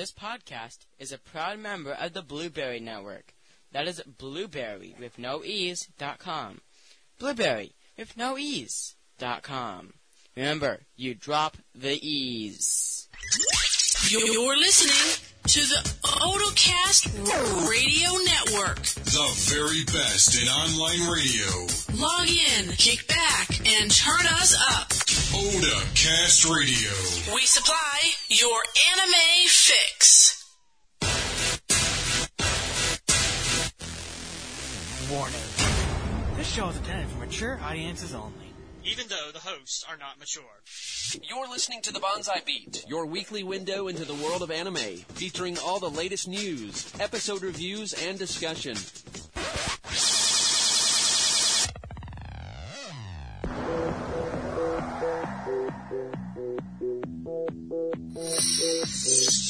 This podcast is a proud member of the Blueberry Network. That is blueberry with no ease dot com. Blueberry with no ease dot com. Remember, you drop the ease. You're listening to the Autocast Radio Network. The very best in online radio. Log in, kick back, and turn us up. Odacast Radio. We supply your anime fix. Warning. This show is intended for mature audiences only. even though the hosts are not mature. You're listening to the Bonsai Beat, your weekly window into the world of anime, featuring all the latest news, episode reviews, and discussion.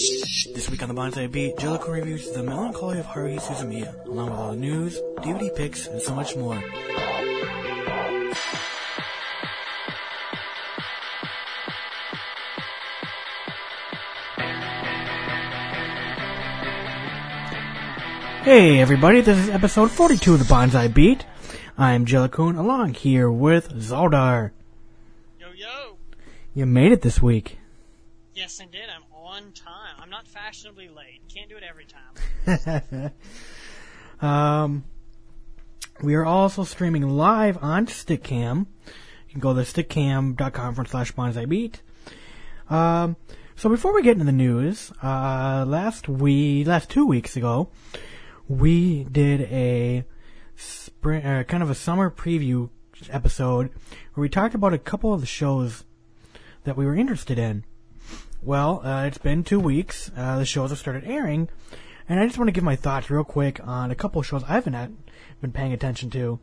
This week on the Bonsai Beat, Jellokun reviews The Melancholy of Haruhi Suzumiya, along with all the news, DVD picks, and so much more. Hey everybody, this is episode 42 of the Bonsai Beat. I'm Jellokun, along here with Zaldar. Yo, yo. You made it this week. Yes, I did. I'm on time. Fashionably late. Can't do it every time. Um, we are also streaming live on Stickcam. You can go to stickcam.com forward slash bonsai beat. Um, so before we get into the news, uh, last we last two weeks ago, we did a spring, uh, kind of a summer preview episode where we talked about a couple of the shows that we were interested in. Well, uh, it's been two weeks. Uh, the shows have started airing, and I just want to give my thoughts real quick on a couple shows I haven't had, been paying attention to.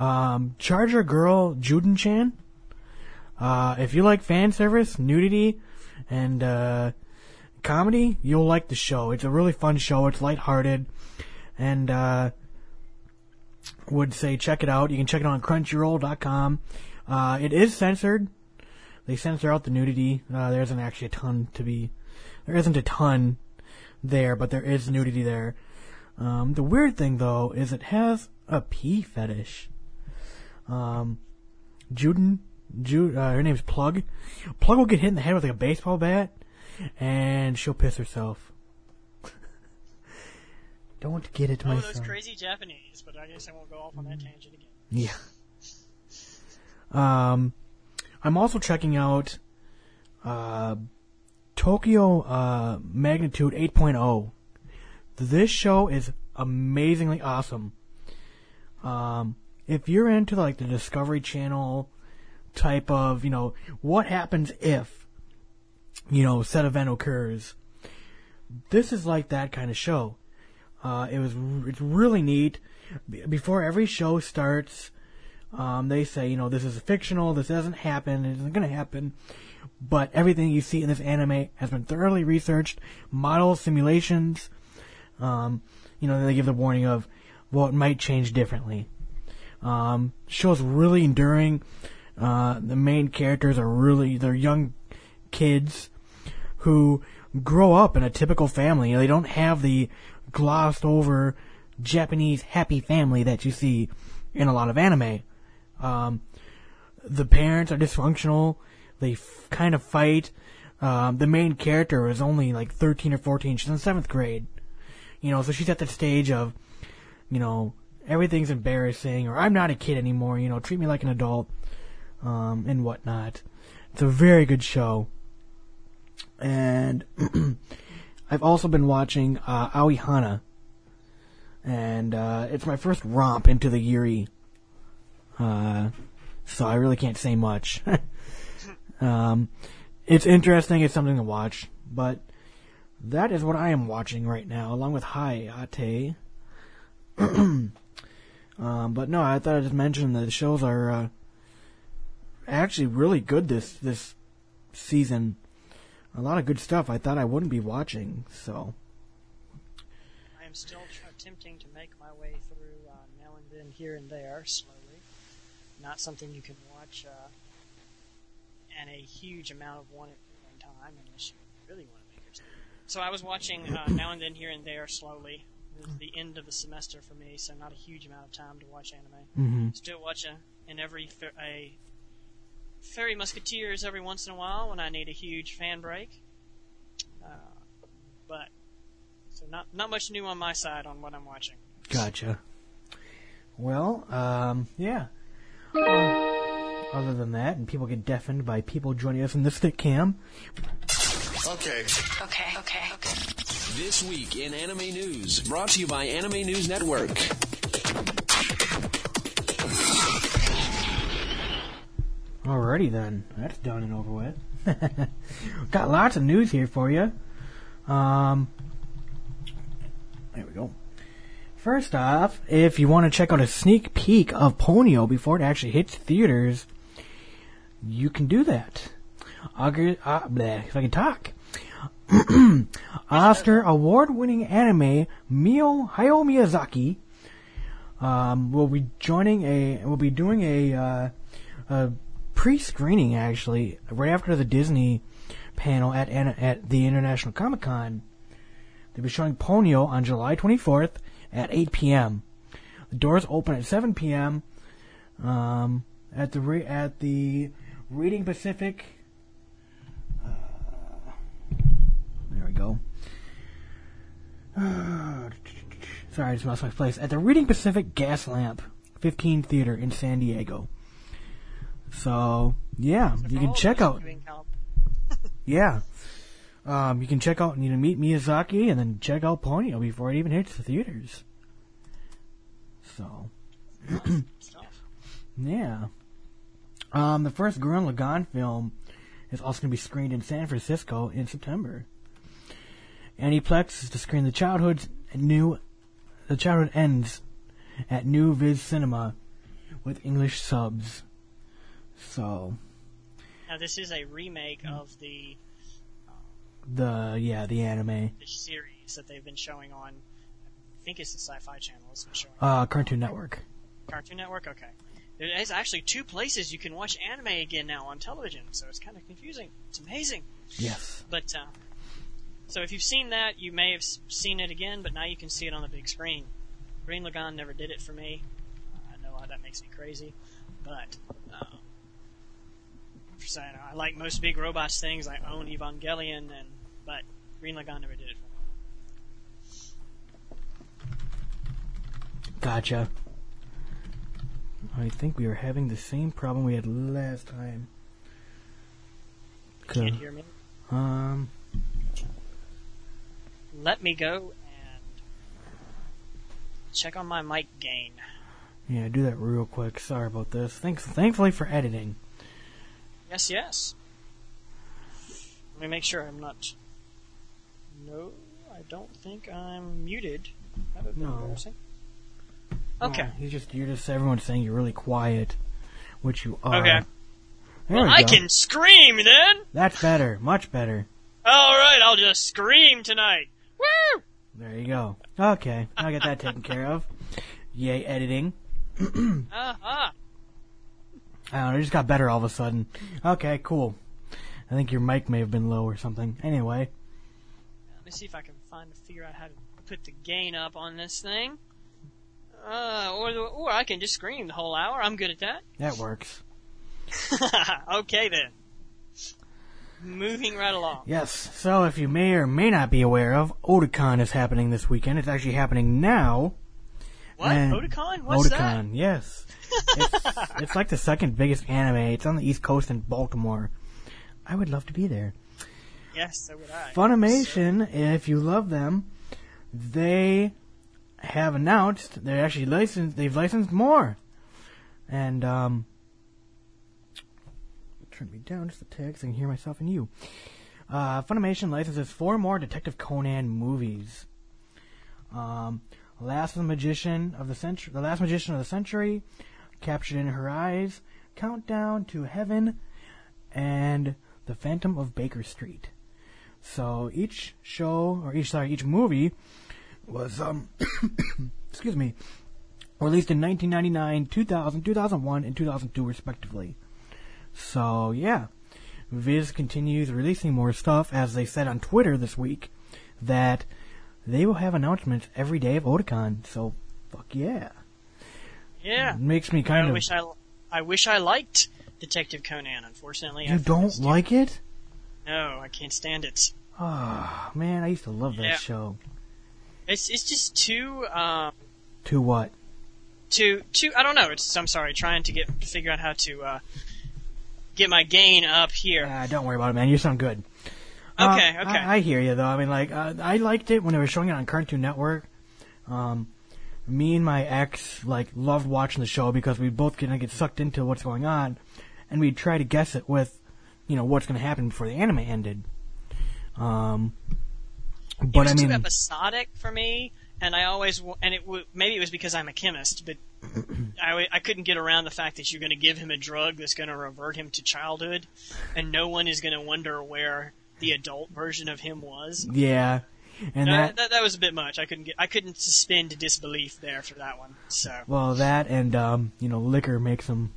Um, Charger Girl Juden Chan. Uh, if you like fan service, nudity, and uh, comedy, you'll like the show. It's a really fun show. It's lighthearted, and uh, would say check it out. You can check it out on Crunchyroll.com. Uh, it is censored. They censor out the nudity. Uh, there isn't actually a ton to be. There isn't a ton there, but there is nudity there. Um, the weird thing though is it has a pee fetish. Um, Juden, Jude, uh, her name's Plug. Plug will get hit in the head with like a baseball bat, and she'll piss herself. Don't get it, my Oh, those son. crazy Japanese, but I guess I won't go off on that tangent again. Yeah. Um, I'm also checking out uh, Tokyo uh, Magnitude 8.0. This show is amazingly awesome. Um, if you're into like the Discovery Channel type of, you know, what happens if, you know, said event occurs, this is like that kind of show. Uh, it was it's really neat. Before every show starts, um, they say, you know, this is fictional, this doesn't happen, it isn't going to happen. But everything you see in this anime has been thoroughly researched, models, simulations. Um, you know, they give the warning of what might change differently. Um, show's really enduring. Uh, the main characters are really, they're young kids who grow up in a typical family. They don't have the glossed over Japanese happy family that you see in a lot of anime. Um, the parents are dysfunctional. They f- kind of fight. Um, the main character is only like 13 or 14. She's in seventh grade. You know, so she's at that stage of, you know, everything's embarrassing, or I'm not a kid anymore. You know, treat me like an adult, um, and whatnot. It's a very good show. And I've also been watching uh, Aoi Hana, and uh, it's my first romp into the Yuri. Uh, so I really can't say much. um, it's interesting. It's something to watch, but that is what I am watching right now, along with Hayate. um, but no, I thought I'd just mention that the shows are uh, actually really good this this season. A lot of good stuff. I thought I wouldn't be watching, so I am still tr- attempting to make my way through uh, now and then, here and there, slowly. Not something you can watch uh, and a huge amount of one at one time unless you really want to make yourself. So I was watching uh, now and then, here and there, slowly. It was the end of the semester for me, so not a huge amount of time to watch anime. Mm-hmm. Still watch a, in every a Fairy Musketeers every once in a while when I need a huge fan break. Uh, but so not not much new on my side on what I'm watching. Gotcha. Well, um, yeah. Well, other than that, and people get deafened by people joining us in the stick cam. Okay. Okay, okay, okay. This week in anime news, brought to you by Anime News Network. Alrighty then, that's done and over with. Got lots of news here for you. Um, there we go. First off, if you want to check out a sneak peek of Ponyo before it actually hits theaters, you can do that. Augur, uh, bleh, if I can talk. Oscar award-winning anime Mio Hayao Miyazaki um, will be joining a will be doing a, uh, a pre-screening actually right after the Disney panel at at the International Comic Con. They'll be showing Ponyo on July 24th at 8 p.m. The doors open at 7 p.m. Um, at the re- at the Reading Pacific. Uh, there we go. Sorry, I just lost my place. At the Reading Pacific Gas Lamp 15 Theater in San Diego. So, yeah, you can check out. Yeah. Um, you can check out you know, meet Miyazaki and then check out Ponyo before it even hits the theaters. So, yeah. Um, the first Gurren Lagann film is also going to be screened in San Francisco in September. Aniplex is to screen the childhood new, the childhood ends at New Viz Cinema with English subs. So, Now this is a remake of the, the, yeah, the anime, the series that they've been showing on. I think it's the Sci-Fi Channel. It's been showing uh, Cartoon Network. Cartoon Network. Okay, there's actually two places you can watch anime again now on television, so it's kind of confusing. It's amazing. Yes. But uh, so if you've seen that, you may have seen it again, but now you can see it on the big screen. Gurren Lagann never did it for me. I know that makes me crazy, but uh, for saying I like most big robots things. I own Evangelion, and but Gurren Lagann never did it for me. Gotcha. I think we are having the same problem we had last time. Can't Cool. hear me. Um, Let me go and check on my mic gain. yeah, do that real quick. Sorry about this. Thanks, thankfully for editing. Yes, yes. Let me make sure I'm not. No, I don't think I'm muted. That would be No. Okay. Oh, you just you're just everyone's saying you're really quiet, which you are. Okay. There Well, we I go. can scream then. That's better. Much better. All right, I'll just scream tonight. Woo! There you go. Okay, I got that taken care of. Yay, editing. Uh-huh. I don't know, it just got better all of a sudden. Okay, cool. I think your mic may have been low or something. Anyway, Let me see if I can find figure out how to put the gain up on this thing. Uh, or the, or I can just scream the whole hour. I'm good at that. that works. okay then. Moving right along. Yes, so if you may or may not be aware of, Otakon is happening this weekend. It's actually happening now. What? And- Otakon? What's Otakon, yes. it's, it's like the second biggest anime. It's on the East Coast in Baltimore. I would love to be there. Yes, so would I. Funimation, if you love them, they have announced they're actually licensed. They've licensed more, and um, turn me down just a tick so I can hear myself and you. Uh, Funimation licenses four more Detective Conan movies. Um, Last Magician of the Century, The Last Magician of the Century, Captured in Her Eyes, Countdown to Heaven, and The Phantom of Baker Street. So each show, or each sorry, each movie was um, excuse me, released in 1999, 2000, 2001, and 2002 respectively. So yeah, Viz continues releasing more stuff, as they said on Twitter this week. that they will have announcements every day of Otakon. So, fuck yeah. Yeah. It makes me kind I of. wish I, I wish I liked Detective Conan. Unfortunately, you I don't like it? No, I can't stand it. Oh, man, I used to love that show. It's it's just too um To what? too too. I don't know. It's I'm sorry, trying to get to figure out how to uh get my gain up here. Ah, don't worry about it, man. You sound good. Uh, Okay, okay. I, I hear you though. I mean, like, uh, I liked it when they were showing it on Cartoon Network. Um, me and my ex like loved watching the show because we both gonna get sucked into what's going on, and we'd try to guess it with, you know, what's gonna happen before the anime ended. Um, but was I mean, too episodic for me, and I always and it w- maybe it was because I'm a chemist, but I, I couldn't get around the fact that you're going to give him a drug that's going to revert him to childhood, and no one is going to wonder where the adult version of him was. yeah, and No, that that, that was a bit much. I couldn't get I couldn't suspend disbelief there for that one. So well, that and um, you know, liquor makes them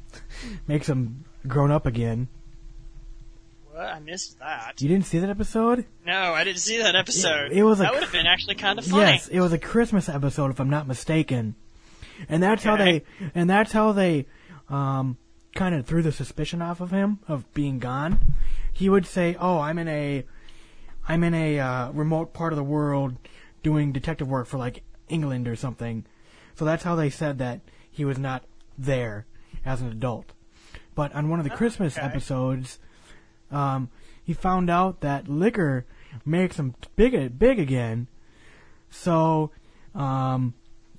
makes them grown up again. I missed that. You didn't see that episode? No, I didn't see that episode. It was a that would have been actually kind of funny. Yes, it was a Christmas episode, if I'm not mistaken, and that's how they and that's how they um, kind of threw the suspicion off of him of being gone. He would say, "Oh, I'm in a I'm in a uh, remote part of the world doing detective work for like England or something." So that's how they said that he was not there as an adult. But on one of the Christmas okay. episodes, um, he found out that liquor makes him big big again. So um,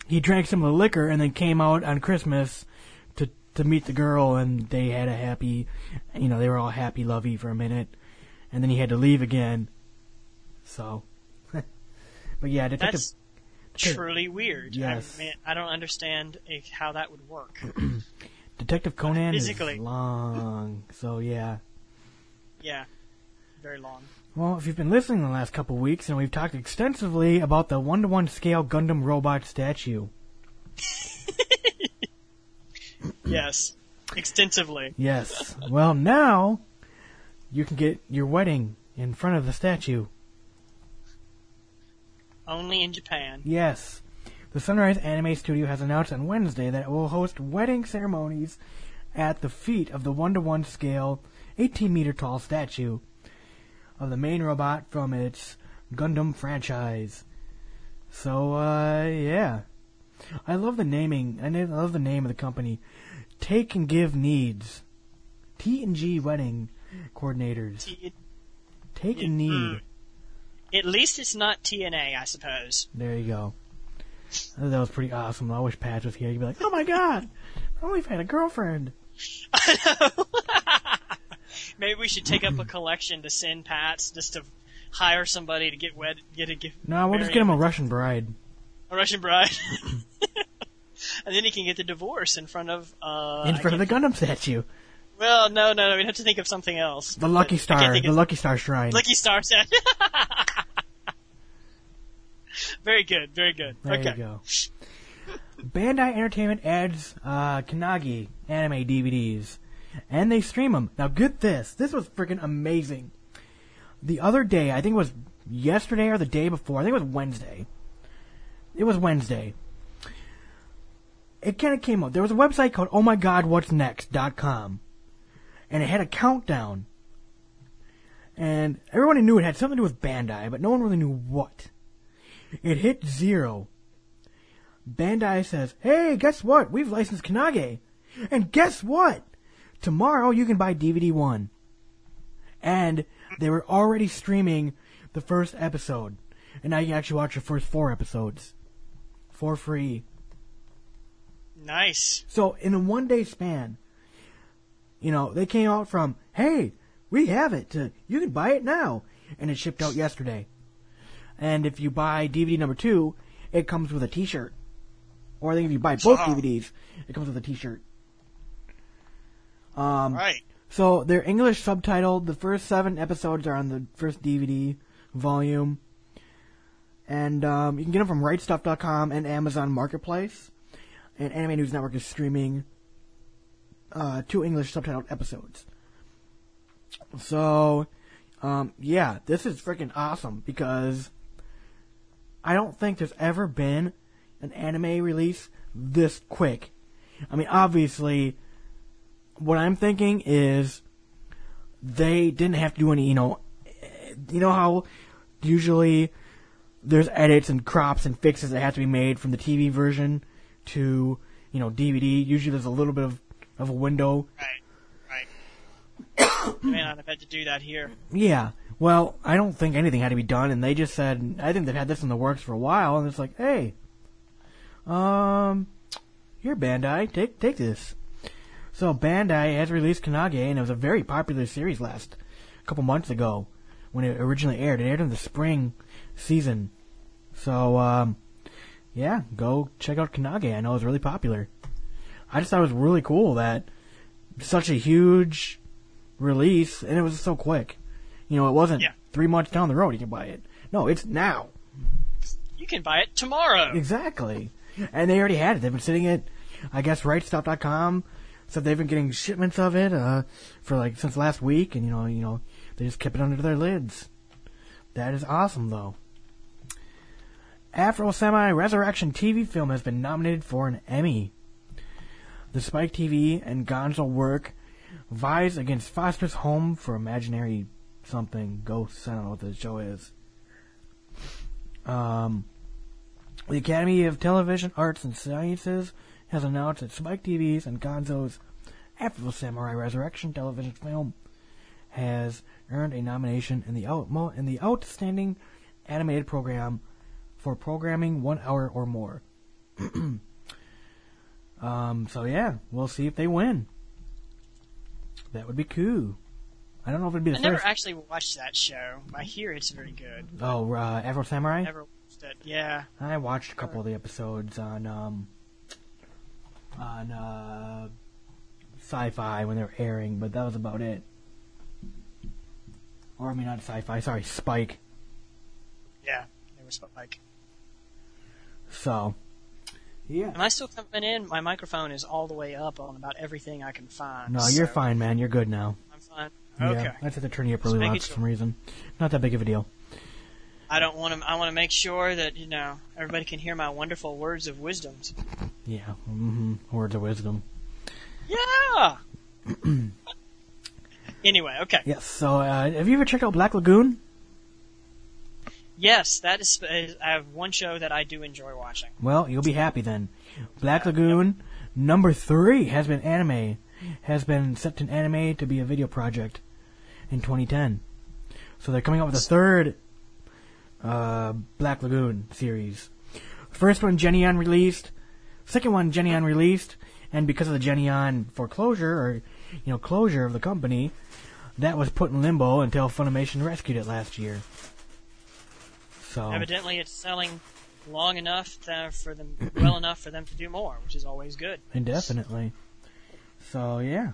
he drank some of the liquor and then came out on Christmas to to meet the girl, and they had a happy, you know, they were all happy lovey for a minute, and then he had to leave again. So, but yeah, detective. That's truly weird. Yes. I, mean, I don't understand eh, how that would work. Detective Conan Physically. is long, so yeah. Yeah, very long. Well, if you've been listening the last couple weeks, and we've talked extensively about the one-to-one scale Gundam robot statue. Yes, extensively. Yes. well, now you can get your wedding in front of the statue. Only in Japan. Yes. The Sunrise Anime Studio has announced on Wednesday that it will host wedding ceremonies at the feet of the one-to-one scale, 18 meter tall statue of the main robot from its Gundam franchise. So, uh, yeah. I love the naming. I love the name of the company. Take and Give Needs. T and G Wedding Coordinators. T- Take and Need. At least it's not TNA, I suppose. There you go. That was pretty awesome. I wish Patch was here. He'd be like, "Oh my god, oh, we've had a girlfriend." Maybe we should take up a collection to send Pats just to hire somebody to get wed, get a gift. No, we'll just get him a Russian bride. a Russian bride, and then he can get the divorce in front of. Uh, in front of the Gundam statue. Well, no, no, no. We'd have to think of something else. The Lucky But Star. The Lucky Star Shrine. Lucky Star set. very good, very good. there okay. you go. Bandai Entertainment adds uh, Kannagi anime DVDs, and they stream them. Now, get this. This was freaking amazing. The other day, I think it was yesterday or the day before. I think it was Wednesday. It was Wednesday. It kind of came up. There was a website called Oh My God What's Next.com, and it had a countdown. And everyone knew it had something to do with Bandai, but no one really knew what. It hit zero. Bandai says, "Hey, guess what? We've licensed Kannagi, and guess what? Tomorrow you can buy DVD one." And they were already streaming the first episode, and now you can actually watch the first four episodes for free. Nice. So in a one day span, you know, they came out from, hey, we have it to, you can buy it now. And it shipped out yesterday. And if you buy DVD number two, it comes with a t-shirt. Or I think if you buy both. DVDs, it comes with a t-shirt. Um, Right. so they're English subtitled. The first seven episodes are on the first DVD volume. And um, you can get them from RightStuf.com and Amazon Marketplace. And Anime News Network is streaming uh, two English subtitled episodes. So, um, yeah, this is freaking awesome because I don't think there's ever been an anime release this quick. I mean, obviously, what I'm thinking is they didn't have to do any, you know, you know how usually there's edits and crops and fixes that have to be made from the TV version to, you know, DVD. Usually there's a little bit of, of a window. Right. Right. they may not have had to do that here. Yeah. Well, I don't think anything had to be done, and they just said, I think they've had this in the works for a while, and it's like, hey, um, here, Bandai, take take this. So Bandai has released Kannagi, and it was a very popular series last couple months ago when it originally aired. It aired in the spring season. So, um, yeah, go check out Kannagi. I know it's really popular. I just thought it was really cool that such a huge release, and it was so quick. You know, it wasn't Yeah. three months down the road you can buy it. No, it's now. You can buy it tomorrow. Exactly. And they already had it. They've been sitting at, I guess, rightstuf.com. So they've been getting shipments of it, uh, for like, since last week, and you know, you know, they just kept it under their lids. That is awesome, though. Afro Samurai Resurrection TV film has been nominated for an Emmy. The Spike TV and Gonzo work vies against Foster's Home for Imaginary something, ghosts, I don't know what the show is. Um, the Academy of Television Arts and Sciences has announced that Spike TV's and Gonzo's Afro Samurai Resurrection television film has earned a nomination in the out, in the outstanding animated program for programming one hour or more. um, so yeah, we'll see if they win. That would be cool. I don't know if it'd be the I never actually watched that show. I hear it's very good. oh, uh, Afro Samurai. Never watched it. Yeah. I watched a couple of the episodes on um on uh sci-fi when they were airing, but that was about it. Or I mean, not sci-fi. Sorry, Spike. Yeah. They were Spike. So, yeah. Am I still coming in? My microphone is all the way up on about everything I can find. No, you're fine, man. You're good now. I'm fine. Yeah, Okay. I just had to turn you up really loud for some reason. Not that big of a deal. I don't want to. I want to make sure that you know everybody can hear my wonderful words of wisdoms. Yeah. hmm Words of wisdom. Yeah. anyway, okay. Yes. So, uh, have you ever checked out Black Lagoon? Yes, that is. I have one show that I do enjoy watching. Well, you'll be happy then. Black Lagoon number three has been anime, has been set to anime to be a video project in 2010. So they're coming out with a third uh, Black Lagoon series. First one Geneon released, second one Geneon released, and because of the Geneon foreclosure or you know closure of the company, that was put in limbo until Funimation rescued it last year. So Evidently, it's selling long enough to, for them, well enough for them to do more, which is always good. Indefinitely. So yeah,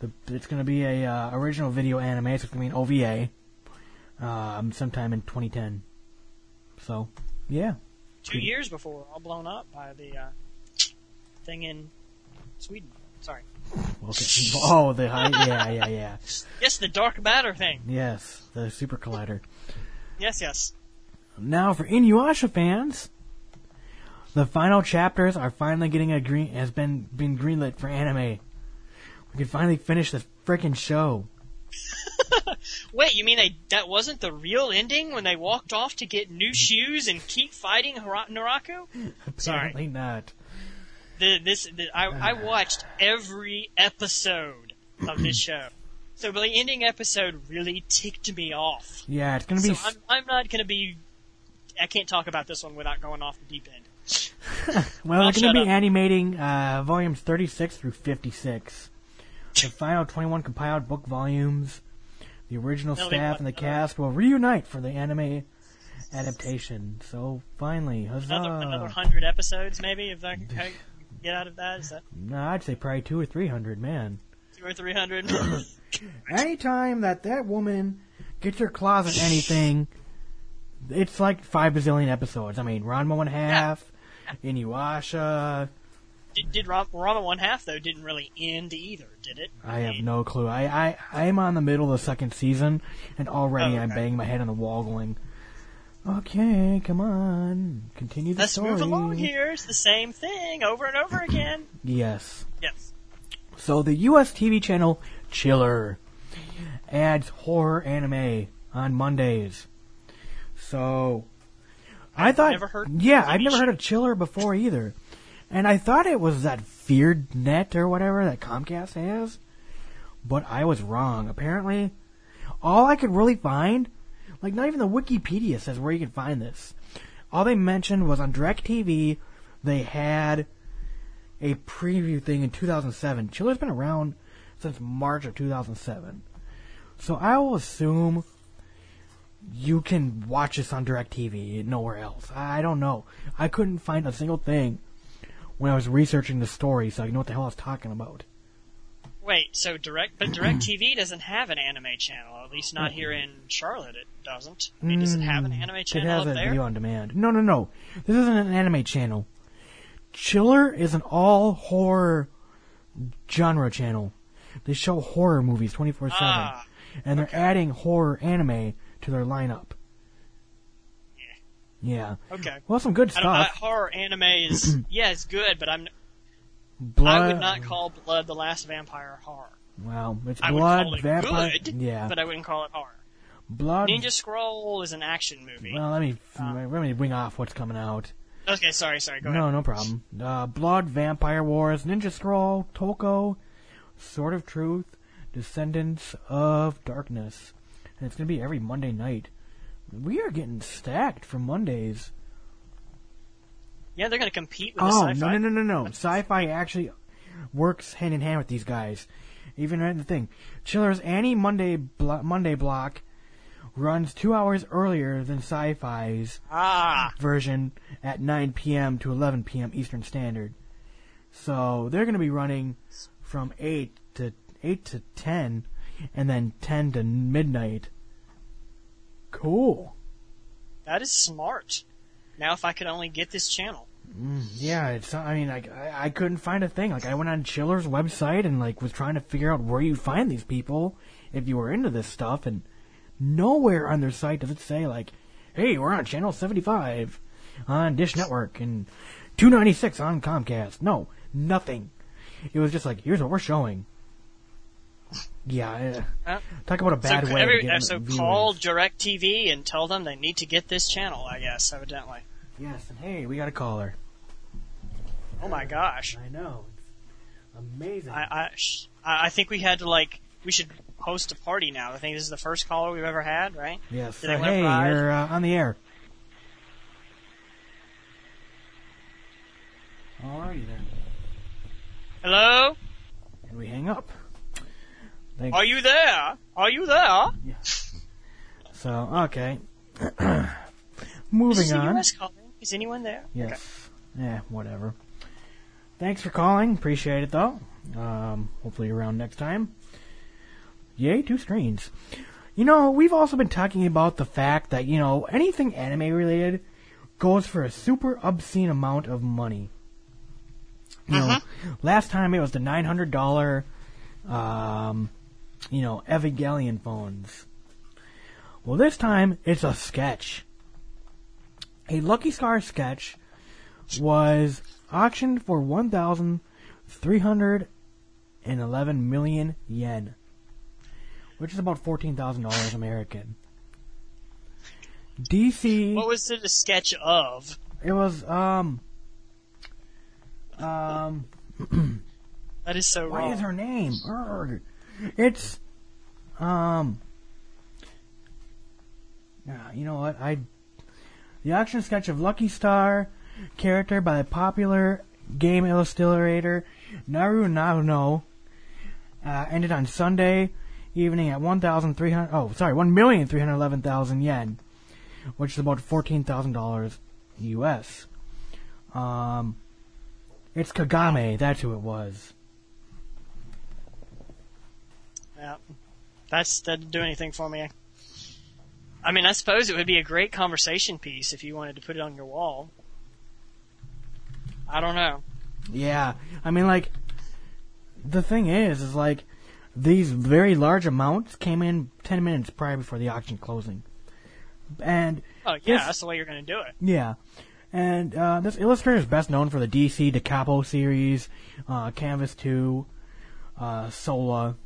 the, it's going to be a uh, original video anime. So it's going to be an OVA, um, sometime in 2010. So yeah, Two years before all blown up by the uh, thing in Sweden. Sorry. okay. oh, the high, yeah, yeah, yeah. Yes, the dark matter thing. Yes, the Super Collider. Yes, yes. Now for Inuyasha fans, the final chapters are finally getting a green has been been greenlit for anime. We can finally finish this freaking show. Wait, you mean they, that wasn't the real ending when they walked off to get new shoes and keep fighting Hara- Naraku? Sorry. Apparently not. The, this, the, I, I watched every episode of this show. So the ending episode really ticked me off. Yeah, it's gonna So be. I'm, I'm not gonna be, I can't talk about this one without going off the deep end. Well, I'll they're going to be up. animating uh, volumes 36 through 56. The final 21 compiled book volumes. The original staff and the cast will reunite for the anime adaptation. So finally, huzzah! Another, another hundred episodes, maybe, if I can get out of that. Is that no, I'd say probably two or three hundred. Man, two or three hundred? anytime that that woman gets her claws in anything, it's like five bazillion episodes. I mean, Ranma one half, Inuyasha. Did did Ram- Rama one half though didn't really end either, did it? I have mean, no clue. I, I I'm on the middle of the second season, and already Oh, I'm banging my head on the wall, going, Okay, come on. Continue the Let's story. move along here. It's the same thing over and over again. Yes. Yes. So the U.S. TV channel Chiller adds horror anime on Mondays. So I thought, yeah, I've never heard of Chiller before either, and I thought it was that FEARnet or whatever that Comcast has, but I was wrong. Apparently, all I could really find, like not even the Wikipedia says where you can find this. All they mentioned was on DirecTV, they had a preview thing in 2007. Chiller's been around since March of 2007. So I will assume you can watch this on DirecTV, nowhere else. I don't know. I couldn't find a single thing when I was researching the story, so I know what the hell I was talking about. Wait, so direct, but Direct TV doesn't have an anime channel. At least not here in Charlotte. It doesn't. I mean, does it have an anime channel? It has up a there? video on demand. No, no, no. This isn't an anime channel. Chiller is an all horror genre channel. They show horror movies 24 Ah, 7. And they're adding horror anime to their lineup. Yeah. okay. Well, some good I don't, I, stuff. horror anime is yeah, it's good, but I'm Blood. I would not call Blood the Last Vampire horror. Well, it's I would blood, call it vampire. good, yeah. but I wouldn't call it horror. blood. Ninja Scroll is an action movie. Well, let me let me wing off what's coming out. okay, sorry, sorry. Go no, ahead. no problem. Uh, Blood, Vampire Wars, Ninja Scroll, Tokko, Sword of Truth, Descendants of Darkness. And it's going to be every Monday night. We are getting stacked for Mondays. Yeah, they're going to compete with Oh, sci-fi. no, no, no, no, no. Sci-fi actually works hand in hand with these guys. Even right in the thing. Chiller's Annie Monday blo- Monday block runs two hours earlier than Sci-Fi's Ah, version at 9 p.m. to 11 p.m. Eastern Standard. So they're going to be running from 8 to 8 to 10 and then 10 to midnight. Cool. that is smart. Now, if I could only get this channel. Mm, yeah, it's I mean like I, I couldn't find a thing. Like I went on Chiller's website and like was trying to figure out where you find these people if you were into this stuff and nowhere on their site does it say like, "Hey, we're on channel 75 on Dish Network and 296 on Comcast." No, nothing. It was just like, "Here's what we're showing." Yeah, uh, talk about a bad so way every, uh, so call Direct TV and tell them they need to get this channel. I guess evidently. Yes, and hey, we got a caller. Oh my gosh. I know. It's amazing. I I, sh- I think we had to like we should host a party now. I think this is the first caller we've ever had, right? yes. Did went hey, you're uh, on the air. Alrighty then. Hello? And we hang up. Are you there? Are you there? Yes. So, okay. Moving is on. US calling. Is anyone there? Yes. Yeah, whatever. Thanks for calling. Appreciate it, though. Um, hopefully you're around next time. Yay, two screens. You know, we've also been talking about the fact that, you know, anything anime related goes for a super obscene amount of money. You know, last time it was the $900, um, you know, Evangelion phones. Well, this time it's a sketch. A Lucky Star sketch was auctioned for 1,311 million yen, which is about $14,000 American. DC, What was it a sketch of? it was, um, um, That is so what wrong. is her name? Urgh. It's, um, you know what? I, the auction sketch of Lucky Star, character by popular game illustrator Naru Nanao, uh, ended on Sunday evening at 1,300, oh, sorry, 1,311,000 yen, which is about $14,000 US. Um, it's Kagami, that's who it was. Yeah. That's that didn't do anything for me. I mean, I suppose it would be a great conversation piece if you wanted to put it on your wall. I don't know. Yeah, I mean, like, the thing is, is like, these very large amounts came in 10 minutes prior before the auction closing. And Oh yeah, Yes. that's the way you're going to do it. Yeah. And uh, this illustrator is best known for the DC Da Capo series, uh, Canvas 2, uh, Sola.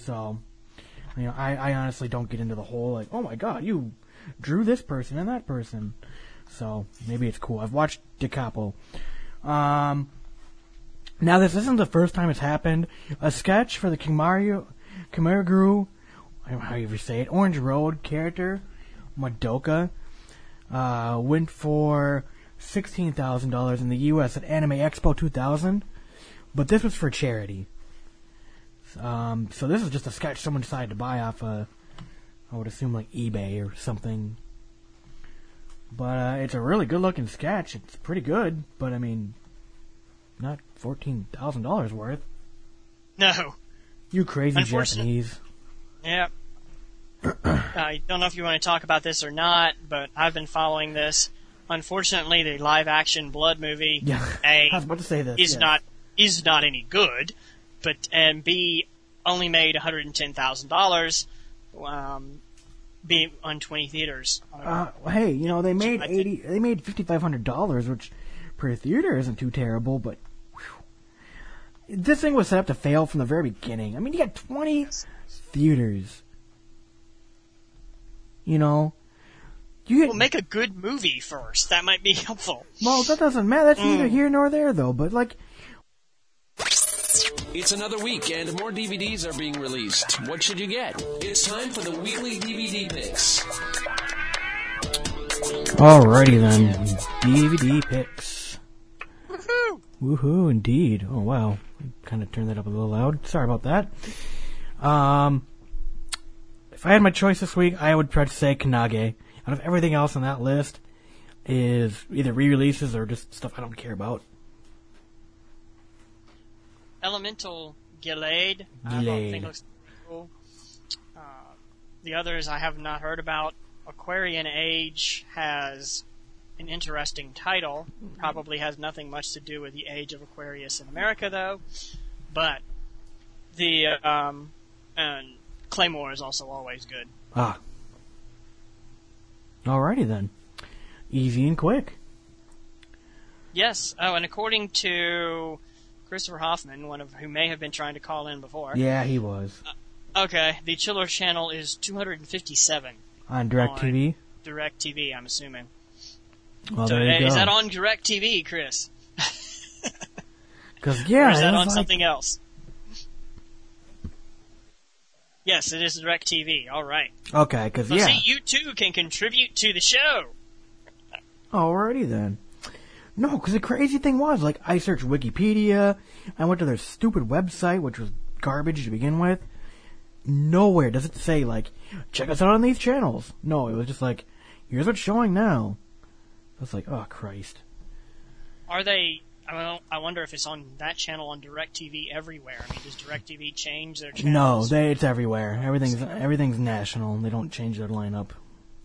So, you know, I, I honestly don't get into the whole, like, oh my god, you drew this person and that person. So, maybe it's cool. I've watched Da Capo. Um, now, this isn't the first time it's happened. A sketch for the Kimaru, Kimaru, I don't know how you ever say it, Orange Road character, Madoka, uh, went for sixteen thousand dollars in the U.S. at Anime Expo 2000, but this was for charity. Um, so this is just a sketch someone decided to buy off, uh, I would assume like eBay or something. But uh, it's a really good-looking sketch. It's pretty good, but I mean, not fourteen thousand dollars worth. No. You crazy. Japanese. Yeah. I don't know if you want to talk about this or not, but I've been following this. Unfortunately, the live-action Blood movie Yeah, A I was about to say this. is not is not any good, but and B only made one hundred and ten thousand dollars, um, being on twenty theaters. Uh, hey, you know they made eighty. They made fifty five hundred dollars, which per theater isn't too terrible. But whew. this thing was set up to fail from the very beginning. I mean, you got twenty theaters. You know, you well, make a good movie first. That might be helpful. well. That doesn't matter. That's neither Mm. here nor there, though. But like, It's another week and more DVDs are being released. What should you get? It's time for the weekly DVD picks. alrighty then, DVD picks. Woohoo! Woohoo, indeed. Oh wow, kind of turned that up a little loud. Sorry about that. Um, if I had my choice this week, I would try to say Kannagi. Out of everything else on that list, is either re-releases or just stuff I don't care about. Elemental Gelade. I don't think looks cool. Uh, the others I have not heard about. Aquarian Age has an interesting title. Probably has nothing much to do with the age of Aquarius in America, though. But the um, and Claymore is also always good. Ah. Alrighty then. Easy and quick. Yes. Oh, and according to Christopher Hoffman, one of who may have been trying to call in before. Yeah, he was Okay, the Chiller channel is 257 on DirecTV. Direct TV. I'm assuming. Well, So, there you uh, go. is that on Direct TV, Chris? Because yeah, or is that on like- something else? Yes, it is Direct TV. All right. Okay, because So yeah. see, you too can contribute to the show. Alrighty then. No, because the crazy thing was, like, I searched Wikipedia, I went to their stupid website, which was garbage to begin with. Nowhere does it say, like, check us out on these channels. No, it was just like, here's what's showing now. I was like, oh, Christ. Are they? I, don't, I wonder if it's on that channel on Direct TV everywhere. I mean, does Direct TV change their No, they, it's everywhere. Everything's everything's national. They don't change their lineup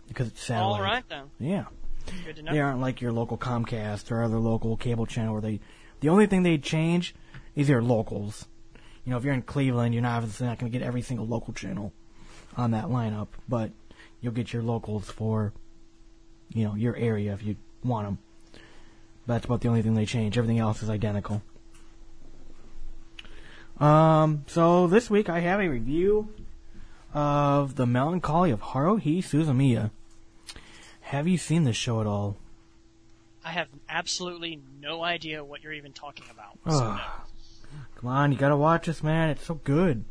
because it's satellite. All right then. Yeah. They aren't like your local Comcast or other local cable channel where they. The only thing they change is your locals. You know, if you're in Cleveland, you're not obviously not going to get every single local channel on that lineup, but you'll get your locals for, you know, your area if you want them. That's about the only thing they change. Everything else is identical. Um, so this week I have a review of the Melancholy of Haruhi Suzumiya. Have you seen this show at all? I have absolutely no idea what you're even talking about. So Ugh. no. Come on, you gotta watch this, man. It's so good.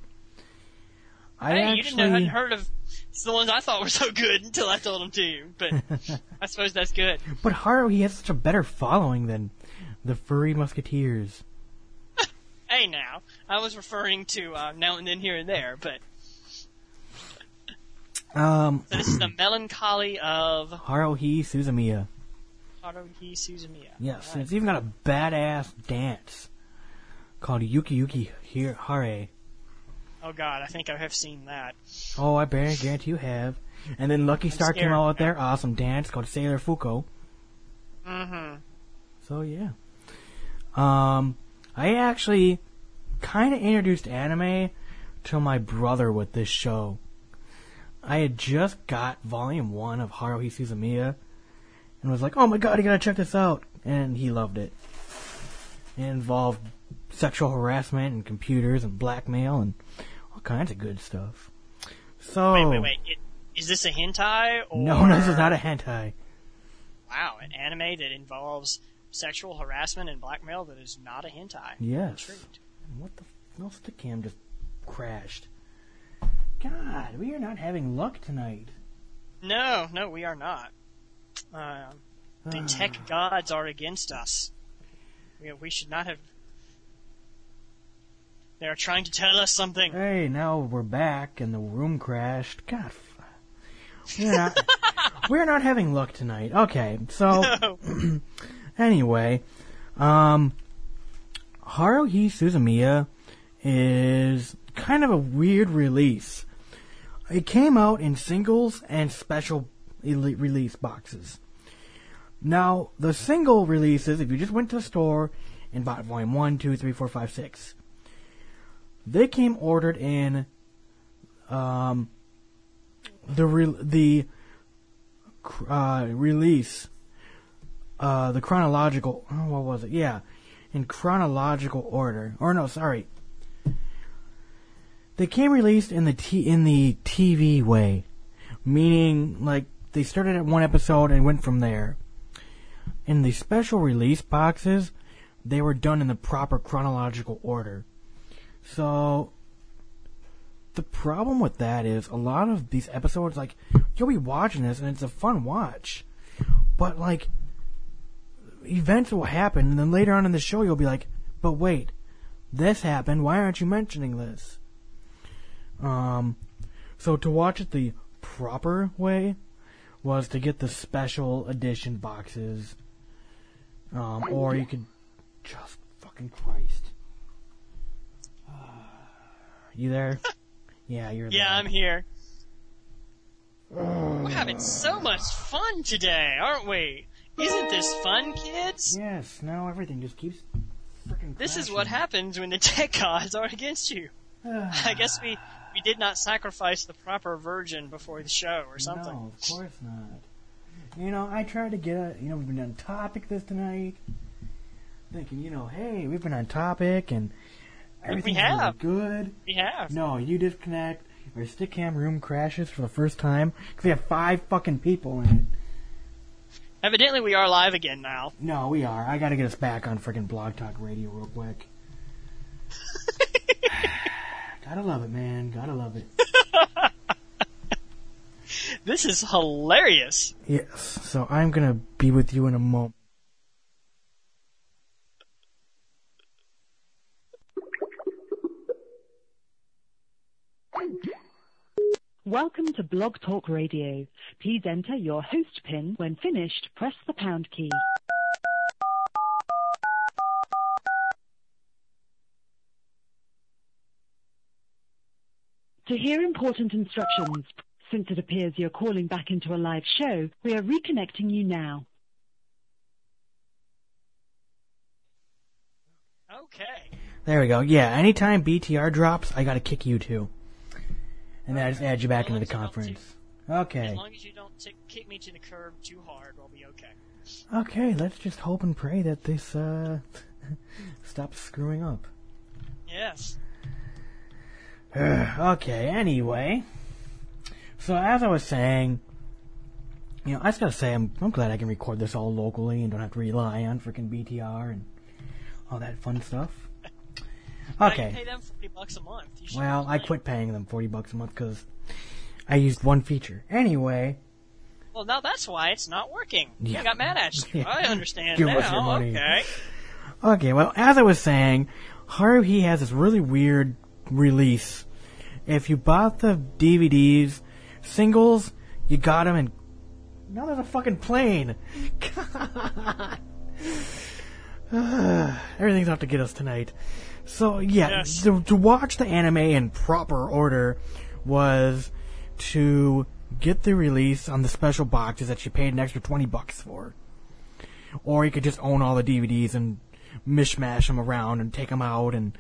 I Hey, actually, you didn't know, hadn't heard of it's the ones I thought were so good until I told them to you. But I suppose that's good. but Haru, he has such a better following than the Furry Musketeers. Hey, now I was referring to uh, now and then here and there, but Um, so this is the melancholy of Haruhi Suzumiya. Haruhi Suzumiya. Yes, and it's even got a badass dance called Yuki Yuki Hir- Hare. Oh God, I think I have seen that. Oh, I guarantee you have. And then Lucky Star came out with their awesome dance called Sailor Fuku. Mm-hmm. So yeah. Um, I actually kind of introduced anime to my brother with this show. I had just got volume one of Haruhi Suzumiya and was like, oh my god, you gotta check this out. And he loved it. It involved sexual harassment and computers and blackmail and all kinds of good stuff. So. Wait, wait, wait. It, is this a hentai? Or... No, no, this is not a hentai. Wow, an anime that involves sexual harassment and blackmail that is not a hentai. Yes. What the? f- No, the cam just crashed. God, we are not having luck tonight. No, no, we are not. Um, the tech gods are against us. We, we should not have. They are trying to tell us something. Hey, now we're back and the room crashed. God, we're not we're not having luck tonight. Okay, so No. anyway, um, Haruhi Suzumiya is kind of a weird release. It came out in singles and special release boxes. Now, the single releases, if you just went to the store and bought volume 1, 2, 3, 4, 5, 6, they came ordered in um, the re- the uh, release uh, the chronological oh, what was it yeah in chronological order or no sorry they came released in the t- in the TV way meaning like they started at one episode and went from there in the special release boxes they were done in the proper chronological order so the problem with that is a lot of these episodes, like you'll be watching this and it's a fun watch, but like events will happen, and then later on in the show you'll be like, but wait, this happened. Why aren't you mentioning this? Um, so to watch it the proper way was to get the special edition boxes, um, or you could just fucking Christ. You there? yeah, you're there. Yeah, I'm here. We're having so much fun today, aren't we? Isn't this fun, kids? Yes, now everything just keeps freaking This is what happens when the tech gods are against you. I guess we we did not sacrifice the proper virgin before the show or something. No, of course not. You know, I tried to get a, you know, we've been on topic this tonight. Thinking, you know, hey, we've been on topic and everything's have. really good. We have. No, you disconnect. Our Stickam room crashes for the first time because we have five fucking people in it. Evidently, we are live again now. No, we are. I gotta get us back on freaking Blog Talk Radio real quick. gotta love it, man. Gotta love it. This is hilarious. Yes. So I'm gonna be with you in a moment. Welcome to Blog Talk Radio. Please enter your host pin. When finished, press the pound key. To hear important instructions, since it appears you're calling back into a live show, we are reconnecting you now. Okay. There we go. Yeah. Anytime BTR drops, I gotta kick you too, and then I just add you back As long into the as you don't conference. Okay. As long as you don't tick kick me to the curb too hard, we'll be okay. Okay. Let's just hope and pray that this uh stops screwing up. Yes. okay, anyway. So as I was saying, you know, I just gotta say I'm I'm glad I can record this all locally and don't have to rely on freaking BTR and all that fun stuff. Okay. pay them forty bucks a month. Well, I quit paying them forty bucks a month because I used one feature. Anyway, Well, now that's why it's not working. Yeah. I got mad at you. Yeah. I understand Give now. us your money. Okay. okay. Well, as I was saying, Haruhi has this really weird release. If you bought the DVDs, singles, you got them, and now there's a fucking plane. God. Everything's out to get us tonight. So yeah, Yes. to, to watch the anime in proper order was to get the release on the special boxes that you paid an extra twenty bucks for, or you could just own all the DVDs and mishmash them around and take them out and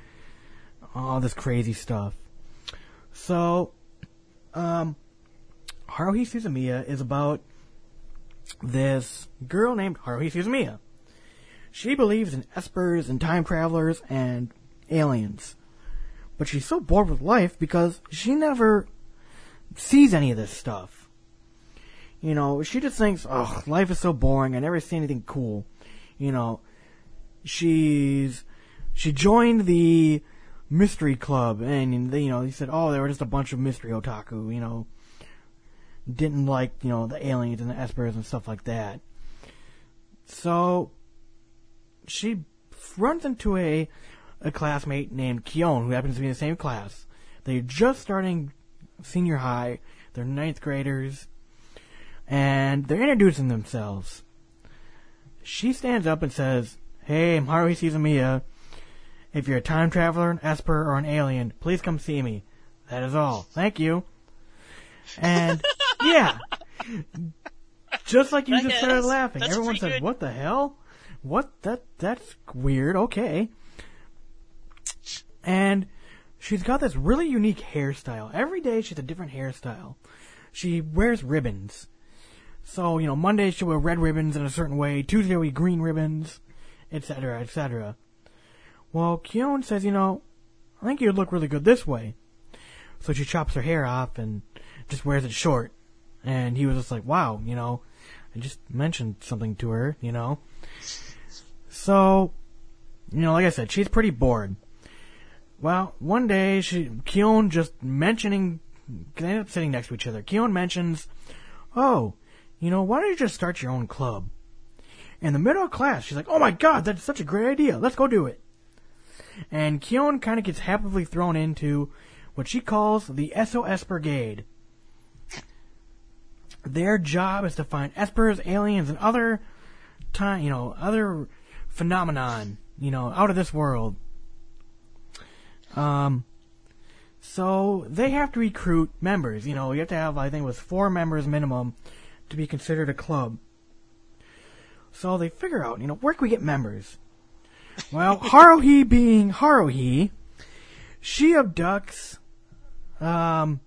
all this crazy stuff. So, um, Haruhi Suzumiya is about this girl named Haruhi Suzumiya. She believes in espers and time travelers and aliens. But she's so bored with life because she never sees any of this stuff. You know, she just thinks, oh, life is so boring. I never see anything cool. You know, she's, she joined the mystery club and, you know, he said, oh, they were just a bunch of mystery otaku, you know, didn't like, you know, the aliens and the espers and stuff like that. So, she runs into a, a classmate named Kyon who happens to be in the same class. They're just starting senior high. They're ninth graders. And they're introducing themselves. She stands up and says, Hey, I'm Haruhi. If you're a time traveler, an esper, or an alien, please come see me. That is all. Thank you. And, yeah. Just like you I just guess. started laughing. That's Everyone said, good. what the hell? What? That, that's weird. Okay. And she's got this really unique hairstyle. Every day she's a different hairstyle. She wears ribbons. So, you know, Monday she'll wear red ribbons in a certain way, Tuesday will be green ribbons, etc., etc. Well, Kyon says, you know, I think you'd look really good this way. So she chops her hair off and just wears it short. And he was just like, wow, you know, I just mentioned something to her, you know. So, you know, like I said, she's pretty bored. Well, one day, she, Kyon just mentioning, they end up sitting next to each other. Kyon mentions, oh, you know, why don't you just start your own club? In the middle of class, she's like, oh my god, that's such a great idea. Let's go do it. And Kyon kind of gets happily thrown into what she calls the SOS Brigade. Their job is to find espers, aliens, and other time, you know, other phenomenon, you know, out of this world. Um, so they have to recruit members. You know, you have to have, I think, it was four members minimum to be considered a club. So they figure out, you know, where can we get members? Well, Haruhi being Haruhi, she abducts um,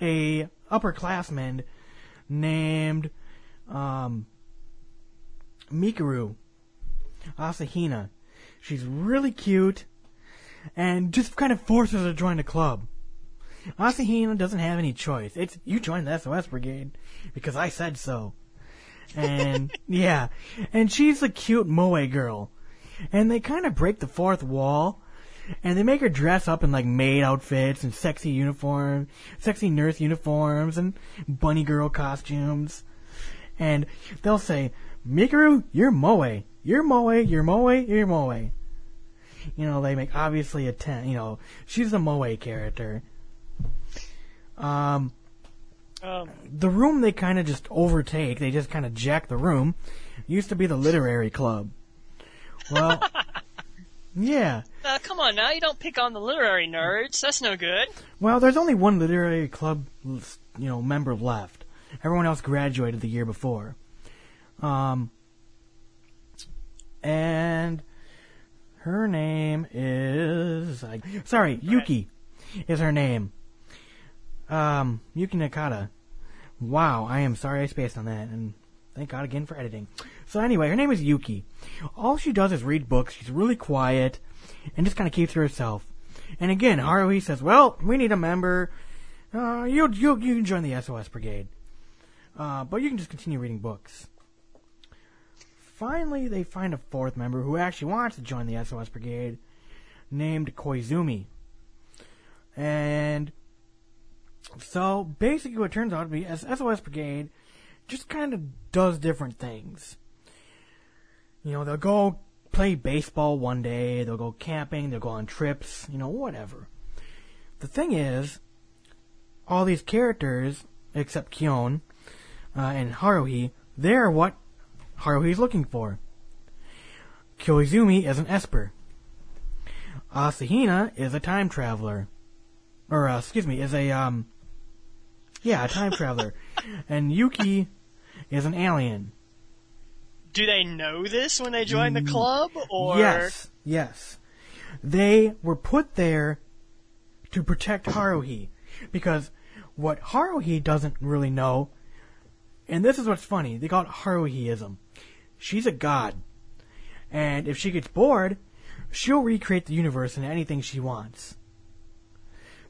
a upperclassman named um, Mikuru Asahina. She's really cute and just kind of forces her to join the club. Asahina doesn't have any choice. It's you join the SOS Brigade because I said so. And yeah, and she's a cute moe girl. And they kind of break the fourth wall and they make her dress up in like maid outfits and sexy uniform, sexy nurse uniforms and bunny girl costumes. And they'll say, Mikuru, you're moe. You're moe, you're moe, you're moe. You know, they make obviously a ten, you know, she's a moe character. Um, Um, the room they kind of just overtake, they just kind of jack the room, used to be the literary club. Well, yeah. uh, come on now, you don't pick on the literary nerds. That's no good. Well, there's only one literary club, you know, member left. Everyone else graduated the year before. Um, and her name is, I, sorry, Yuki is her name. Um, Yuki Nagato. Wow, I am sorry I spaced on that, and thank God again for editing. So anyway, her name is Yuki. All she does is read books. She's really quiet, and just kind of keeps to herself. And again, Haruhi says, "Well, we need a member. Uh, you you you can join the SOS Brigade, uh, but you can just continue reading books." Finally, they find a fourth member who actually wants to join the SOS Brigade, named Koizumi. And so basically, what turns out to be SOS Brigade just kind of does different things. You know, they'll go play baseball one day, they'll go camping, they'll go on trips, you know, whatever. The thing is, all these characters, except Kyon uh, and Haruhi, they're what Haruhi's looking for. Koizumi is an Esper. Asahina is a time traveler. Or, uh, excuse me, is a, um, yeah, a time traveler. and Yuki is an alien. Do they know this when they join the club, or Yes, yes. They were put there to protect Haruhi. Because what Haruhi doesn't really know, and this is what's funny, they call it Haruhiism. She's a god. And if she gets bored, she'll recreate the universe into anything she wants.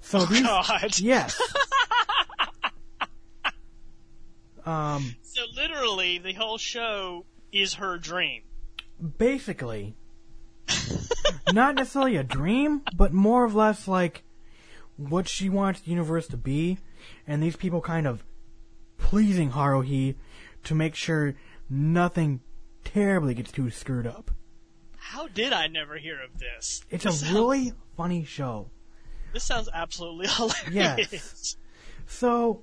So these, God. yes. um, So literally, the whole show is her dream. basically, not necessarily a dream, but more or less like what she wants the universe to be, and these people kind of pleasing Haruhi to make sure nothing terribly gets too screwed up. How did I never hear of this? It's this a sounds- really funny show. This sounds absolutely hilarious. Yes. So,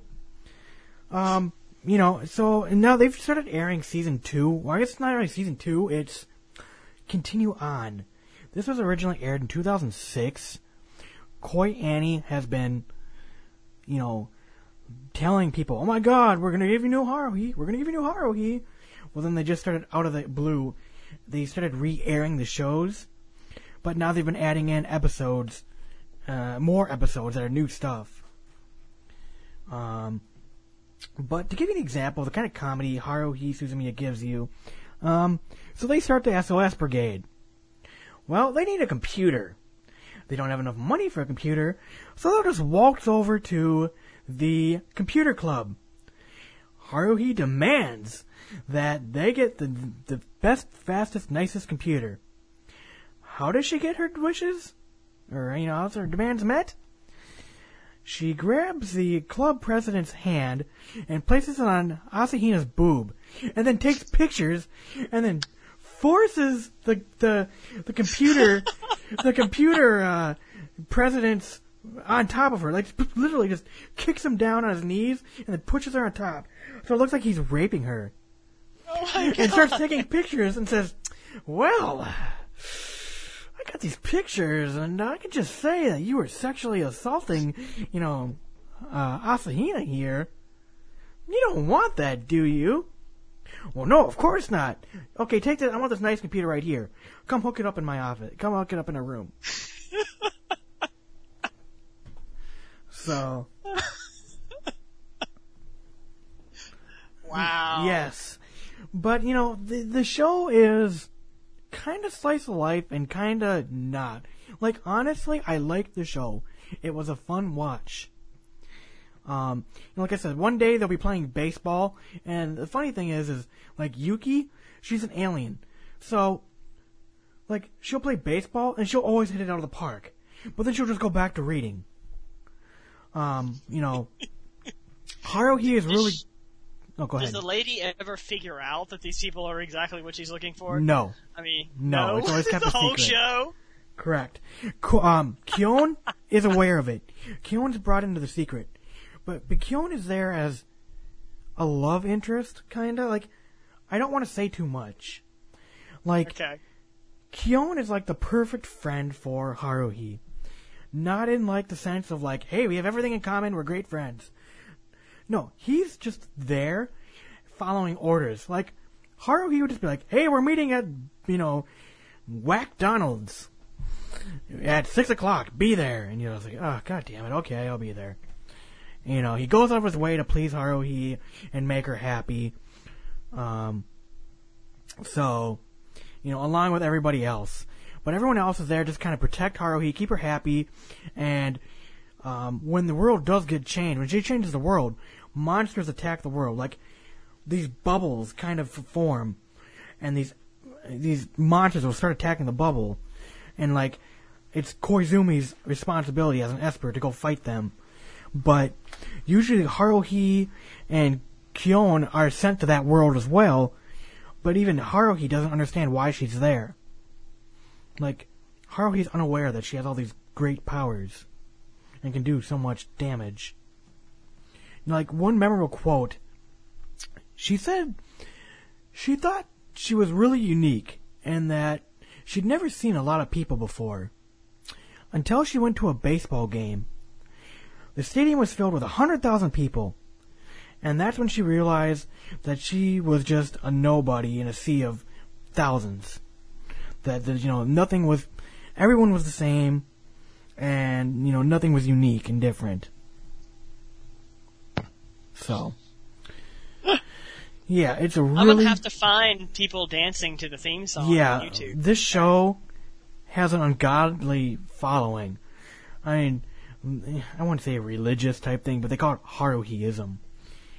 um, you know, so now they've started airing season two. Well, I guess it's not really season two. It's continue on. This was originally aired in 2006. KyoAni has been, you know, telling people, "Oh my God, we're gonna give you new Haruhi. We're gonna give you new Haruhi." Well, then they just started out of the blue. They started re-airing the shows, but now they've been adding in episodes, uh, more episodes that are new stuff. Um, but to give you an example of the kind of comedy Haruhi Suzumiya gives you, um, so they start the SOS Brigade. Well, they need a computer. They don't have enough money for a computer, so they'll just waltz over to the computer club. Haruhi demands that they get the the best, fastest, nicest computer. How does she get her wishes? Or, you know, her demands met? She grabs the club president's hand and places it on Asahina's boob, and then takes pictures, and then forces the the the computer the computer uh, president's on top of her, like literally just kicks him down on his knees and then pushes her on top. So it looks like he's raping her. Oh And starts taking pictures and says, "Well, got these pictures, and I can just say that you were sexually assaulting, you know, uh, Asahina here. You don't want that, do you?" Well, no, of course not. Okay, take that. I want this nice computer right here. Come hook it up in my office. Come hook it up in a room. so, Wow. yes. But, you know, the, the show is kind of slice of life and kind of not. Like, honestly, I liked the show. It was a fun watch. Um, like I said, one day they'll be playing baseball, and the funny thing is, is like Yuki, she's an alien, so like she'll play baseball and she'll always hit it out of the park, but then she'll just go back to reading. Um, you know, Haruhi is really. Go Does the lady ever figure out that these people are exactly what she's looking for? No, I mean, No, no. it's always kept the a whole secret. show. correct. Um, Kyon is aware of it. Kyon's brought into the secret, but but Kyon is there as a love interest, kinda. Like, I don't want to say too much. Like, Okay. Kyon is like the perfect friend for Haruhi. Not in like the sense of like, hey, we have everything in common, we're great friends. No, he's just there following orders. Like, Haruhi would just be like, hey, we're meeting at, you know, Whack Donald's at six o'clock, be there. And you know, it's like, oh, god damn it, okay, I'll be there. You know, he goes out of his way to please Haruhi and make her happy. Um, so, you know, along with everybody else. But everyone else is there just kind of protect Haruhi, keep her happy, and um, when the world does get changed, when she changes the world, monsters attack the world. Like these bubbles kind of form, and these these monsters will start attacking the bubble, and like it's Koizumi's responsibility as an Esper to go fight them. But usually Haruhi and Kyon are sent to that world as well, but even Haruhi doesn't understand why she's there. Like, Haruhi's unaware that she has all these great powers and can do so much damage. Like, one memorable quote, she said she thought she was really unique and that she'd never seen a lot of people before. Until she went to a baseball game. The stadium was filled with a hundred thousand people. And that's when she realized that she was just a nobody in a sea of thousands. That, that you know, nothing was, everyone was the same, and, you know, nothing was unique and different. So, yeah, it's a I'm really gonna have to find people dancing to the theme song yeah. on YouTube. This show has an ungodly following. I mean, I wouldn't say a religious type thing, but they call it Haruhiism.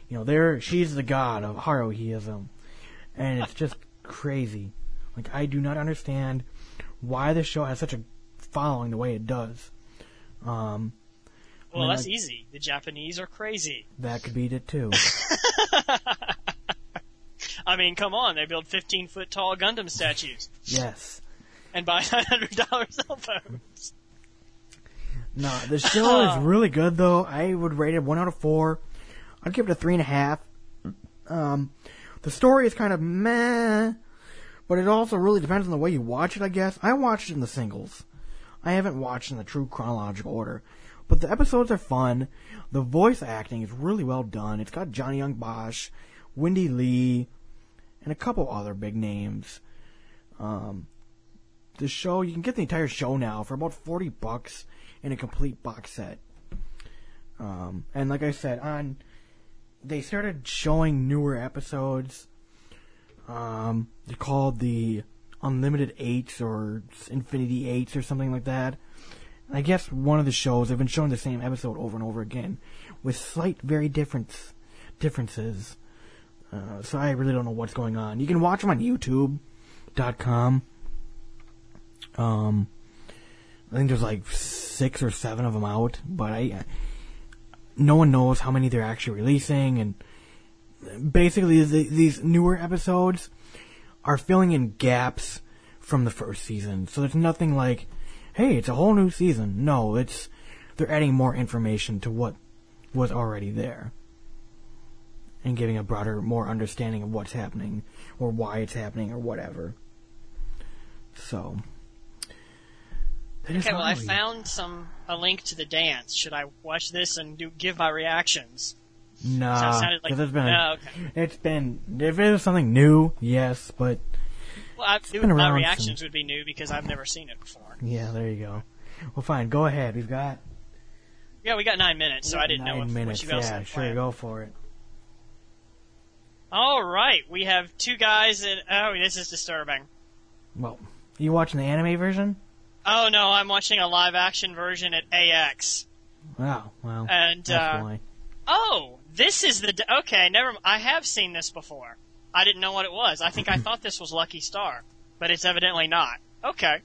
You know, they're she's the god of Haruhiism, and it's just crazy. Like I do not understand why this show has such a following the way it does. Um, Well, mean, that's I- easy. The Japanese are crazy. that could beat it too. I mean, come on, they build 15 foot tall Gundam statues yes. and buy $900 cell phones. No, the show is really good though. I would rate it one out of four. I'd give it a three and a half. Um, the story is kind of meh, but it also really depends on the way you watch it. I guess I watched it in the singles. I haven't watched in the true chronological order, but the episodes are fun. The voice acting is really well done. It's got Johnny Yong Bosch, Wendy Lee, and a couple other big names. Um, the show you can get the entire show now for about 40 bucks in a complete box set um, and like i said on they started showing newer episodes um, they're called the unlimited eights or infinity eights or something like that i guess one of the shows they've been showing the same episode over and over again with slight very different differences. Uh, so i really don't know what's going on. You can watch them on youtube.com um, I think there's like six or seven of them out, but I, no one knows how many they're actually releasing, and basically the, these newer episodes are filling in gaps from the first season. So there's nothing like, hey, it's a whole new season. No, it's they're adding more information to what was already there. And giving a broader, more understanding of what's happening, or why it's happening, or whatever. So, Okay, well, I found some a link to the dance. Should I watch this and do give my reactions? Nah, So it sounded like there's been Oh, okay. it's been if it was something new, yes, but Well, I, been my reactions since- would be new because I've never seen it before. yeah, there you go. Well, fine, go ahead. We've got Yeah, we got nine minutes, so I didn't nine know if, minutes. what you else yeah, sure, planned. go for it. All right, we have two guys in. Oh, this is disturbing. Well, you watching the anime version? Oh no, I'm watching a live action version at AX, Wow, wow. and uh, oh, this is the. Okay, never. I have seen this before. I didn't know what it was. I think I thought this was Lucky Star, but it's evidently not. Okay.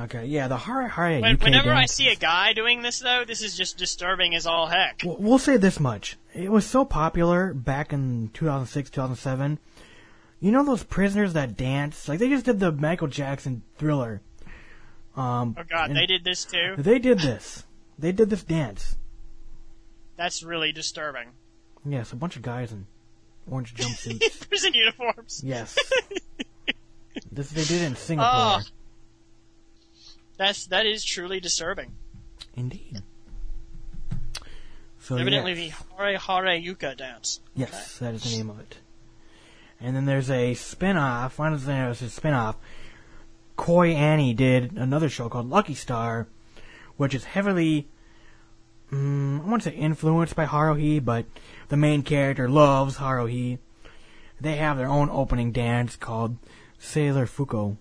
Okay, yeah, the Hara Hara When, UK whenever I see a guy doing this, though, this is just disturbing as all heck. Well, we'll say this much: it was so popular back in 2006, 2007. You know those prisoners that dance? Like they just did the Michael Jackson Thriller. Um, Oh God, they did this too. They did this. They did this dance. That's really disturbing. Yes, a bunch of guys in orange jumpsuits. Prison uniforms. yes. This they did in Singapore. Oh. That's that is truly disturbing. Indeed. So Evidently, yes. the Hare Hare Yuka dance. Yes, that is the name of it. And then there's a spin-off. One of the a spin-off. KyoAni did another show called Lucky Star, which is heavily, mm, I want to say influenced by Haruhi, but the main character loves Haruhi. They have their own opening dance called Sailor Fuku.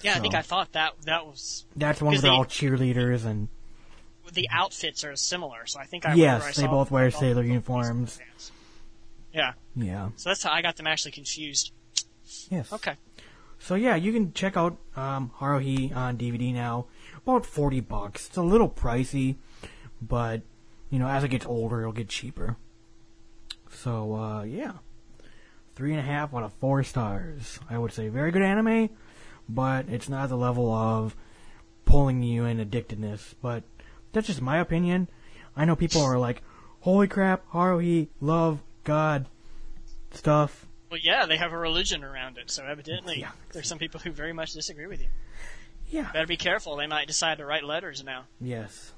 Yeah, I think I thought that that was That's one where they're all cheerleaders and the outfits are similar. So I think I Yes, I they both wear sailor uniforms. Yeah, yeah. so that's how I got them actually confused. Yes. Okay. So yeah, you can check out um, Haruhi on DVD now. About forty bucks. It's a little pricey, but you know, as it gets older, it'll get cheaper. So uh, yeah, three and a half out of four stars. I would say very good anime, but it's not the level of pulling you in addictedness. But that's just my opinion. I know people are like, "Holy crap, Haruhi, love, God, stuff." Well, yeah, they have a religion around it, so evidently Yeah. there's some people who very much disagree with you. Yeah. Better be careful; they might decide to write letters now. Yes.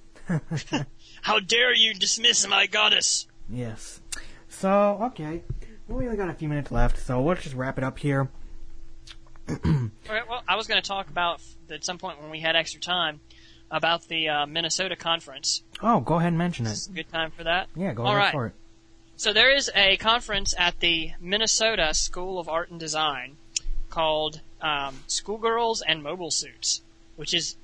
How dare you dismiss my goddess? Yes. So, okay. Well, we only got a few minutes left, so let's just wrap it up here. All right, well, I was going to talk about at some point when we had extra time about the uh, Minnesota conference. Oh, go ahead and mention it. It's a good time for that. Yeah, go All ahead right. for it. So there is a conference at the Minnesota School of Art and Design called um, Schoolgirls and Mobile Suits, which is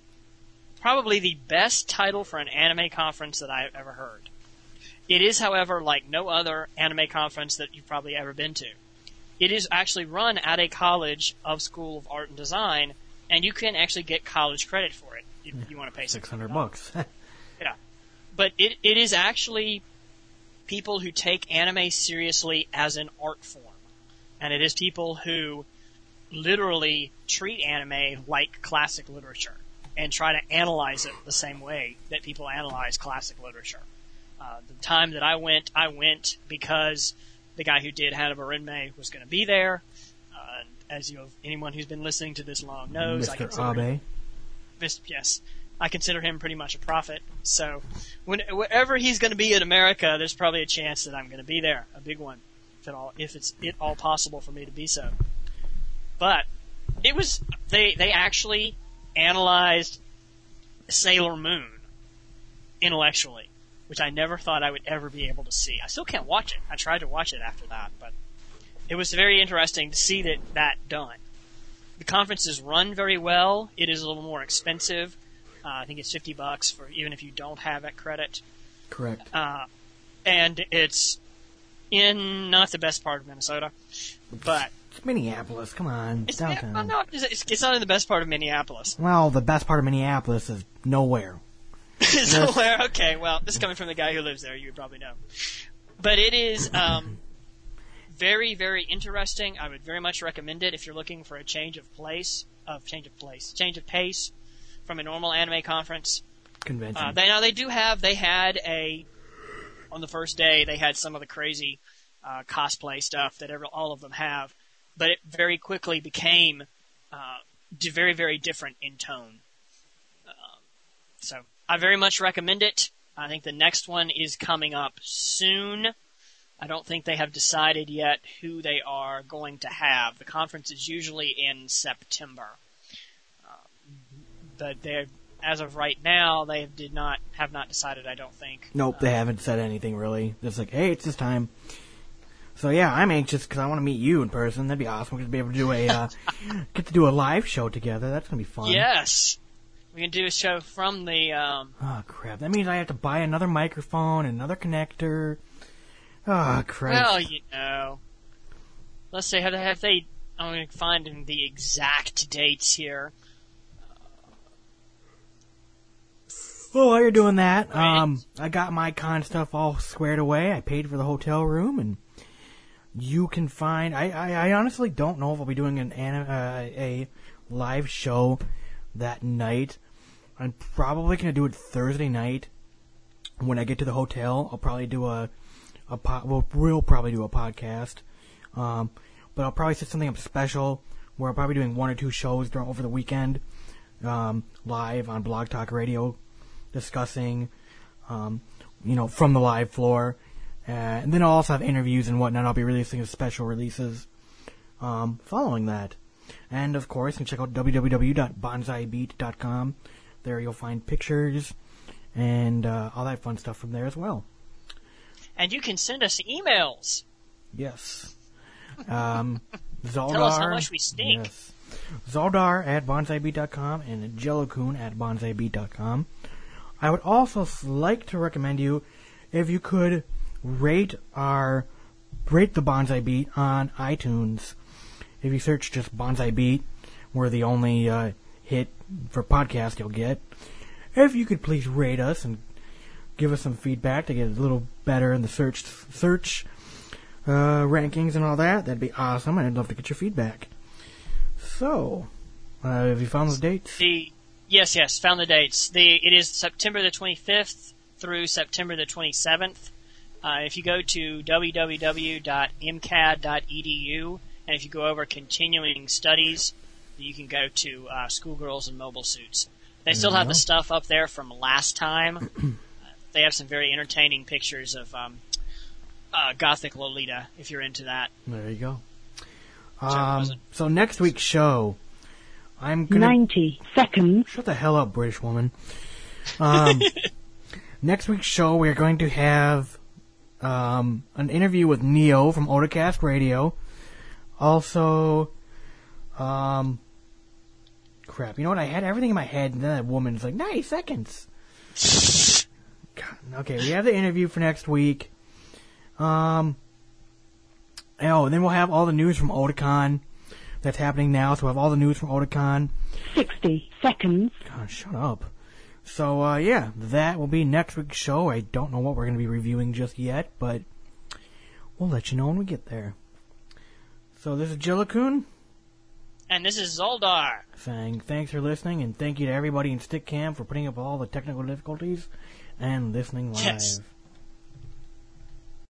probably the best title for an anime conference that I've ever heard. It is, however, like no other anime conference that you've probably ever been to. It is actually run at a college of School of Art and Design, and you can actually get college credit for it if you want to pay Six hundred bucks. yeah. But it, it is actually people who take anime seriously as an art form. And it is people who literally treat anime like classic literature and try to analyze it the same way that people analyze classic literature. Uh, the time that I went, I went because the guy who did Haibane Renmei was going to be there. Uh, as you, anyone who's been listening to this long knows, I Mr. consider him- Abe. Mis- yes, I consider him pretty much a prophet. So, when, wherever he's going to be in America, there's probably a chance that I'm going to be there, a big one, if at all, if it's at all possible for me to be so. But it was they they actually analyzed Sailor Moon intellectually, which I never thought I would ever be able to see. I still can't watch it. I tried to watch it after that, but it was very interesting to see that that done. The conference is run very well. It is a little more expensive. Uh, I think it's fifty bucks for even if you don't have that credit. Correct. Uh, and it's in not the best part of Minnesota, but It's Minneapolis. Come on, it's, downtown. well, no, it's, it's not in the best part of Minneapolis. Well, the best part of Minneapolis is nowhere. so where? Okay, well, this is coming from the guy who lives there. You would probably know, but it is um, very very interesting. I would very much recommend it if you're looking for a change of place, of change of place, change of pace from a normal anime conference. Convention. Uh, they now they do have they had a on the first day they had some of the crazy uh, cosplay stuff that every, all of them have, but it very quickly became uh, very very different in tone. Um, so I very much recommend it. I think the next one is coming up soon. I don't think they have decided yet who they are going to have. The conference is usually in September, uh, but they're as of right now they did not have not decided. I don't think. Nope, they haven't said anything really. Just like, hey, it's this time. So yeah, I'm anxious because I want to meet you in person. That'd be awesome. We're gonna be able to do a uh, get to do a live show together. That's gonna be fun. Yes, we can do a show from the. Um, Oh crap! That means I have to buy another microphone, and another connector. Oh crap! well, you know, let's see. Have they? Have they I'm going to find the exact dates here. Well, while you're doing that, um, I got my con stuff all squared away. I paid for the hotel room, and you can find. I, I, I honestly don't know if I'll be doing an anim- uh, a live show that night. I'm probably gonna do it Thursday night when I get to the hotel. I'll probably do a a we'll, we'll probably do a podcast, um, but I'll probably set something up special where I'm probably doing one or two shows during over the weekend, um, live on Blog Talk Radio discussing, um, you know, from the live floor. Uh, and then I'll also have interviews and whatnot. I'll be releasing special releases um, following that. And of course, you can check out www.bonsaibeat.com. There you'll find pictures and uh, all that fun stuff from there as well. And you can send us emails. Yes. Um, Zaldar. Tell us how much we stink. Yes. Zaldar at bonsaibeat.com and Jellokun at bonsaibeat.com. I would also like to recommend you if you could rate our rate the Bonsai Beat on iTunes. If you search just Bonsai Beat, we're the only uh, hit for podcast you'll get. If you could please rate us and give us some feedback to get a little better in the search search uh, rankings and all that, that'd be awesome. I'd love to get your feedback. So, uh, have you found the dates? The yes, yes, found the dates. The it is September the 25th through September the 27th. Uh, if you go to www.mcad.edu and if you go over continuing studies, you can go to uh, schoolgirls and mobile suits. They still have the stuff up there from last time. Uh, they have some very entertaining pictures of um, uh, Gothic Lolita, if you're into that. There you go. Um, so next week's show, I'm gonna 90 seconds. shut the hell up, British woman. Um, next week's show, we're going to have um, an interview with Neo from Otacast Radio. Also, um, crap. You know what? I had everything in my head, and then that woman's like, 90 seconds. God, okay, we have the interview for next week. Um, oh, and then we'll have all the news from Otakon that's happening now. So we'll have all the news from Otakon. 60 seconds. God, shut up. So, uh, yeah, that will be next week's show. I don't know what we're going to be reviewing just yet, but we'll let you know when we get there. So, this is Jellokun And this is Zaldar. saying thanks for listening, and thank you to everybody in Stickam for putting up all the technical difficulties and listening live. Yes.